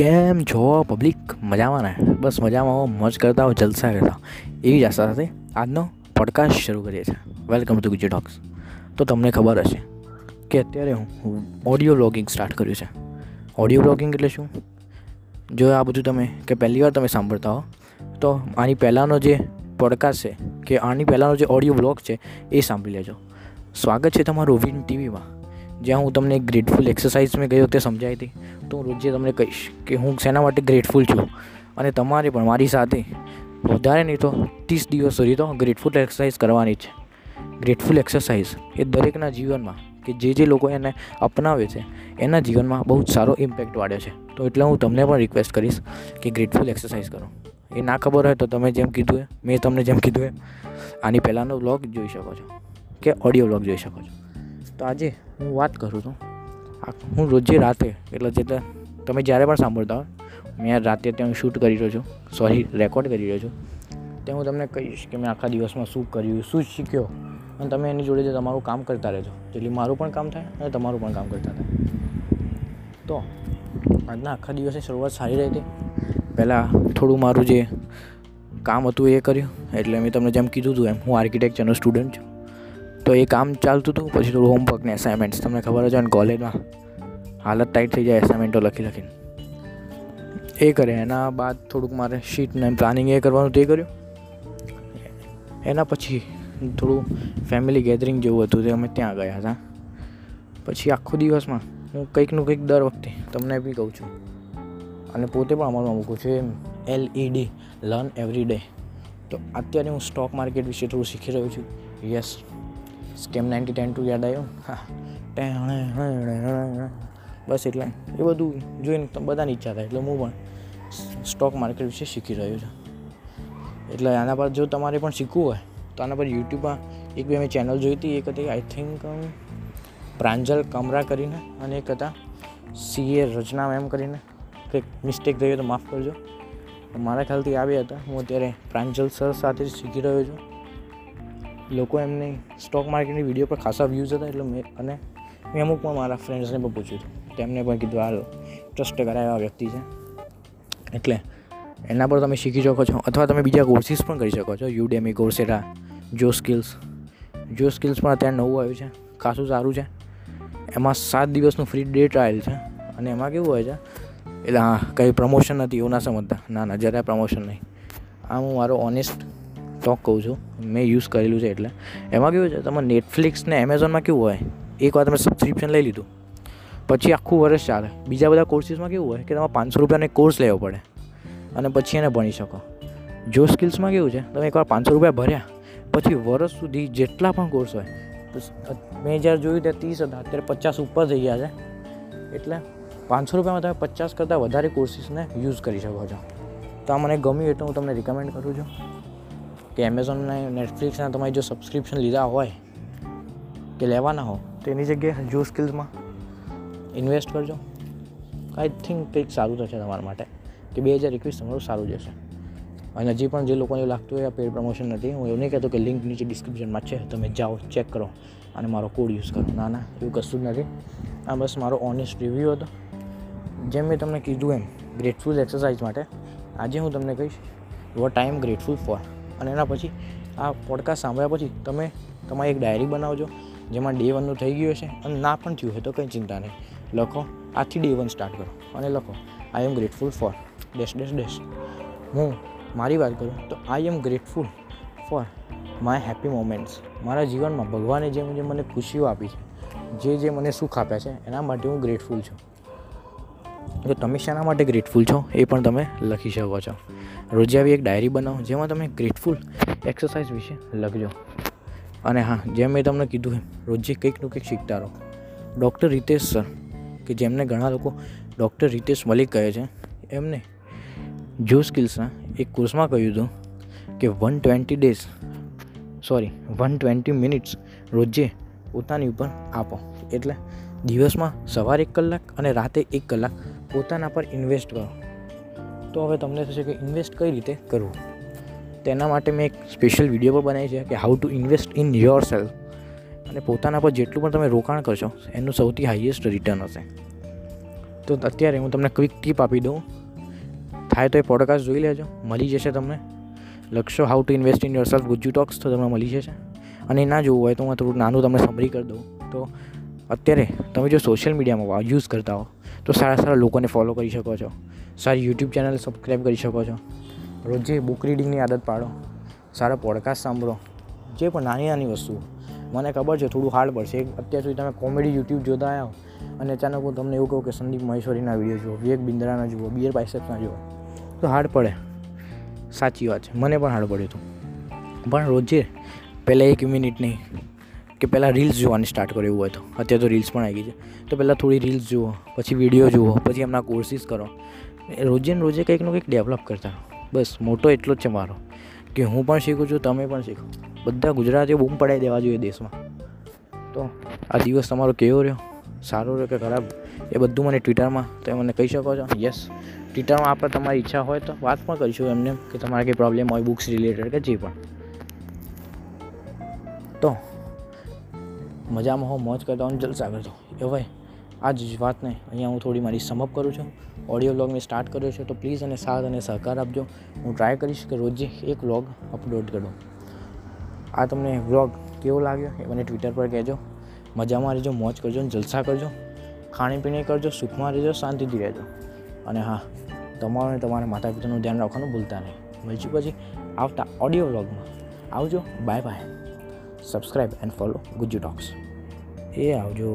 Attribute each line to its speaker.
Speaker 1: કેમ છો પબ્લિક મજામાં ને? બસ મજામાં હો, મોજ કરતા હો, જલસા કરતા એવી જ આશા સાથે આજનો પોડકાસ્ટ શરૂ કરીએ છીએ. વેલકમ ટુ ગુજે ટોક્સ તો તમને ખબર હશે કે અત્યારે હું ઓડિયો બ્લોગિંગ સ્ટાર્ટ કર્યું છે. ઓડિયો વ્લોગિંગ એટલે શું? જો આ બધું તમે, કે પહેલી વાર તમે સાંભળતા હો, તો આની પહેલાંનો જે પોડકાસ્ટ છે, કે આની પહેલાંનો જે ઓડિયો બ્લોગ છે, એ સાંભળી લેજો. સ્વાગત છે તમારું વિન ટીવીમાં જ્યાં હું તમને ગ્રેટફુલ એક્સરસાઇઝ મેં ગયો તે સમજાવી હતી. તો હું રોજે તમને કહીશ કે હું શેના માટે ગ્રેટફુલ છું? અને તમારે પણ મારી સાથે વધારે નહીં તો ત્રીસ દિવસ સુધી તો ગ્રેટફુલ એક્સરસાઇઝ કરવાની છે. ગ્રેટફુલ એક્સરસાઇઝ એ દરેકના જીવનમાં કે જે જે લોકો એને અપનાવે છે, એના જીવનમાં બહુ જ સારો ઇમ્પેક્ટ વાળ્યો છે. તો એટલે હું તમને પણ રિક્વેસ્ટ કરીશ કે ગ્રેટફુલ એક્સરસાઇઝ કરો. એ ના ખબર હોય તો તમે જેમ કીધું એ, મેં તમને જેમ કીધું એ, આની પહેલાંનો વ્લોગ જોઈ શકો છો કે ઓડિયો વ્લોગ જોઈ શકો છો. તો આજે હું વાત કરું છું. હું રોજે રાતે, એટલે જે તમે જ્યારે પણ સાંભળતા હો મેં રાતે ત્યાં શૂટ કરી રહ્યો છું. સોરી રેકોર્ડ કરી રહ્યો છું. ત્યાં હું તમને કહીશ કે મેં આખા દિવસમાં શું કર્યું, શું શીખ્યો. અને તમે એની જોડે તમારું કામ કરતા રહેજો. જેટલી મારું પણ કામ થાય અને તમારું પણ કામ કરતા થાય. તો આજના આખા દિવસની શરૂઆત સારી રહી હતી. પહેલાં થોડું મારું જે કામ હતું એ કર્યું. એટલે મેં તમને જેમ કીધું હતું એમ. હું આર્કિટેક્ચરનો સ્ટુડન્ટ છું. તો એ કામ ચાલતું હતું, પછી થોડું હોમવર્ક ને એસાઇનમેન્ટ્સ તમને ખબર જ હોય ને કોલેજમાં હાલત ટાઈટ થઈ જાય એસાઇનમેન્ટો લખી લખીને. એ કરે, એના બાદ થોડુંક મારે શીટ ને પ્લાનિંગ એ કરવાનું તે કર્યું. એના પછી થોડું ફેમિલી ગેધરિંગ જેવું હતું તે અમે ત્યાં ગયા હતા. પછી આખો દિવસમાં હું કંઈકનું કંઈક દર વખતે તમને બી કહું છું. અને પોતે પણ અમારું મૂકું છું L E D learn every day તો અત્યારે હું સ્ટોક માર્કેટ વિશે થોડું શીખી રહ્યો છું. Yes scam ninety ten two યાદ આવ્યો? બસ એટલે એ બધું જોઈને બધાની ઈચ્છા થાય. એટલે હું પણ સ્ટોક માર્કેટ વિશે શીખી રહ્યો છું. એટલે આના પર જો તમારે પણ શીખવું હોય, તો આના પર યુટ્યુબમાં એક બે મેં ચેનલ જોઈ હતી. એક હતી આઈ થિંક પ્રાંજલ કમરા કરીને અને એક હતા સીએ રચના એમ કરીને. કંઈક મિસ્ટેક થઈ હોય તો માફ કરજો. મારા ખ્યાલથી આવ્યા હતા. હું અત્યારે પ્રાંજલ સર સાથે શીખી રહ્યો છું. લોકો એમને સ્ટોક માર્કેટની વીડિયો પર ખાસા વ્યૂઝ હતા એટલે મેં અને મેં અમુક પણ મારા ફ્રેન્ડ્સને પણ પૂછ્યું તેમને પણ કીધું, હાલ ટ્રસ્ટ કરાયેલા વ્યક્તિ છે. એટલે એના પર તમે શીખી શકો છો. અથવા તમે બીજા કોર્સિસ પણ કરી શકો છો. યુડેમી કોર્સેરા જો સ્કિલ્સ જો સ્કિલ્સ પણ અત્યારે નવું આવ્યું છે. ખાસું સારું છે. એમાં સાત દિવસનું ફ્રી ડે ટ્રાયલ છે. અને એમાં કેવું હોય છે? એટલે હા, કંઈ પ્રમોશન નથી, એવું ના સમજતા. ના ના, જરાય પ્રમોશન નહીં. આ હું મારો ઓનેસ્ટ ટોક કહું છું. મેં યુઝ કરેલું છે એટલે. એમાં કેવું છે તમે નેટફ્લિક્સ ને એમેઝોનમાં કેવું હોય? એકવાર તમે સબસ્ક્રિપ્શન લઈ લીધું. પછી આખું વર્ષ ચાલે. બીજા બધા કોર્સિસમાં કેવું હોય કે તમારે પાંચસો રૂપિયાનો એક કોર્સ લેવો પડે. અને પછી એને ભણી શકો. જો સ્કિલ્સમાં કેવું છે, તમે એકવાર પાંચસો રૂપિયા ભર્યા, પછી વર્ષ સુધી જેટલા પણ કોર્સ હોય મેં જ્યારે જોયું ત્યાં ત્રીસ હતા, અત્યારે પચાસ ઉપર થઈ ગયા છે. એટલે પાંચસો રૂપિયામાં તમે પચાસ કરતાં વધારે કોર્સીસને યુઝ કરી શકો છો. તો આ મને ગમ્યું એટલે હું તમને રિકમેન્ડ કરું છું. કે એમેઝોનના નેટફ્લિક્સના તમારી જો સબસ્ક્રિપ્શન લીધા હોય કે લેવાના હો તો એની જગ્યાએ જો સ્કિલ્સમાં ઇન્વેસ્ટ કરજો. આઈ થિંક કંઈક સારું થશે તમારા માટે કે બે હજાર એકવીસ તમારું સારું જશે. અને હજી પણ જે લોકોને લાગતું હોય આ પેડ પ્રમોશન નથી હું એવું નહીં કહેતો કે લિંક નીચે ડિસ્ક્રિપ્શનમાં છે તમે જાઓ ચેક કરો. અને મારો કોડ યુઝ કરો. ના ના એવું કશું જ નથી. આ બસ મારો ઓનેસ્ટ રિવ્યૂ હતો. જેમ મેં તમને કીધું એમ ગ્રેટફુલ એક્સરસાઇઝ માટે. આજે હું તમને કહીશ યુ ટાઈમ ગ્રેટફુલ ફોર અને એના પછી આ પોડકાસ્ટ સાંભળ્યા પછી તમે તમારી એક ડાયરી બનાવજો, જેમાં ડે વનનું થઈ ગયું હશે અને ના પણ થયું હોય તો કંઈ ચિંતા નહીં. લખો, આથી ડે વન સ્ટાર્ટ કરો અને લખો I am grateful for dash dash dash હું મારી વાત કરું તો I am grateful for my happy moments મારા જીવનમાં ભગવાને જે મને ખુશીઓ આપી છે, જે જે મને સુખ આપ્યા છે, એના માટે હું ગ્રેટફુલ છું. જો તમે શાના માટે ગ્રેટફુલ છો, એ પણ તમે લખી શકો છો. રોજે આવી એક ડાયરી બનાવો, જેમાં તમે ગ્રેટફુલ એક્સરસાઇઝ વિશે લખજો. અને હા, જેમ મેં તમને કીધું એમ, રોજે કંઈકનું કંઈક શીખતા રહો. ડૉક્ટર રિતેશ સર કે જેમને ઘણા લોકો ડૉક્ટર રિતેશ મલિક કહે છે, એમને જો સ્કિલ્સના એક કોર્સમાં કહ્યું હતું કે one twenty days sorry one twenty minutes રોજે પોતાની ઉપર આપો. એટલે દિવસમાં સવારે એક કલાક અને રાતે એક કલાક પોતાના પર ઇન્વેસ્ટ કરો. તો હવે તમને થશે કે ઇન્વેસ્ટ કઈ રીતે કરવું? તેના માટે મેં એક સ્પેશિયલ વીડિયો પણ બનાવી છે કે how to invest in yourself અને પોતાના પર જેટલું પણ તમે રોકાણ કરશો, એનું સૌથી હાઈએસ્ટ રિટર્ન હશે. તો અત્યારે હું તમને ક્વિક ટીપ આપી દઉં. થાય તો એ પોડકાસ્ટ જોઈ લેજો, મળી જશે તમને. લખશો how to invest in yourself Gujju Talks તો તમને મળી જશે. અને ના જોવું હોય તો હું થોડું નાનું તમને સમરી કરી દઉં. તો અત્યારે તમે જો સોશિયલ મીડિયામાં યુઝ કરતા હો, તો સારા સારા લોકોને ફોલો કરી શકો છો. સારી યુટ્યુબ ચેનલ સબસ્ક્રાઈબ કરી શકો છો. રોજે બુક રીડિંગની આદત પાડો, સારા પોડકાસ્ટ સાંભળો, જે પણ નાની નાની વસ્તુઓ મને ખબર છે થોડું હાર્ડ પડશે. અત્યાર સુધી તમે કોમેડી યુટ્યુબ જોતા આવ્યા અને અચાનક હું તમને એવું કહું કે સંદીપ મહેશ્વરીના વીડિયો જુઓ, વિવેક બિંદ્રાના જુઓ બિયર પાઇસેપ્સના જુઓ, તો હાર્ડ પડે. સાચી વાત છે. મને પણ હાર્ડ પડ્યું હતું. પણ રોજે પહેલાં એક મિનિટ નહીં કે પહેલાં રીલ્સ જોવાની સ્ટાર્ટ કર્યું એવું હોય તો. અત્યારે તો રીલ્સ પણ આવી ગઈ છે. તો પહેલાં થોડી રીલ્સ જુઓ, પછી વીડિયો જુઓ, પછી એમના કોર્સિસ કરો. રોજે ને રોજે કંઈકનું કંઈક ડેવલપ કરતા બસ, મોટો એટલો જ છે મારો. કે હું પણ શીખું છું, તમે પણ શીખો. બધા ગુજરાતીઓ બૂમ પડાવી દેવા જોઈએ દેશમાં. તો આ દિવસ તમારો કેવો રહ્યો? સારો રહ્યો કે ખરાબ? એ બધું મને ટ્વિટરમાં તમે મને કહી શકો છો? યસ ટ્વિટરમાં આપણે તમારી ઈચ્છા હોય તો વાત પણ કરીશું એમને, કે તમારે કંઈ પ્રોબ્લેમ હોય બુક્સ રિલેટેડ કે જે પણ. તો મજામાં હો, મોજ કરતા હો જલસા કરતો એ ભાઈ આ જ વાતને અહીંયા હું થોડી મારી સમઅપ કરું છું. ઓડિયો વ્લોગ મેં સ્ટાર્ટ કર્યો છે, તો પ્લીઝ અને સાથ અને સહકાર આપજો. હું ટ્રાય કરીશ કે રોજે એક વ્લોગ અપલોડ કરું. આ તમને વ્લોગ કેવો લાગ્યો એ મને ટ્વિટર પર કહેજો. મજામાં રહેજો, મોજ કરજો અને જલસા કરજો. ખાણીપીણી કરજો, સુખમાં રહેજો, શાંતિથી રહેજો. અને હા, તમારું અને તમારા માતા પિતાનું ધ્યાન રાખવાનું ભૂલતા નહીં. મળશું પછી આવતા ઓડિયો વ્લોગમાં આવજો bye bye subscribe and follow Gujju Talks એ આવજો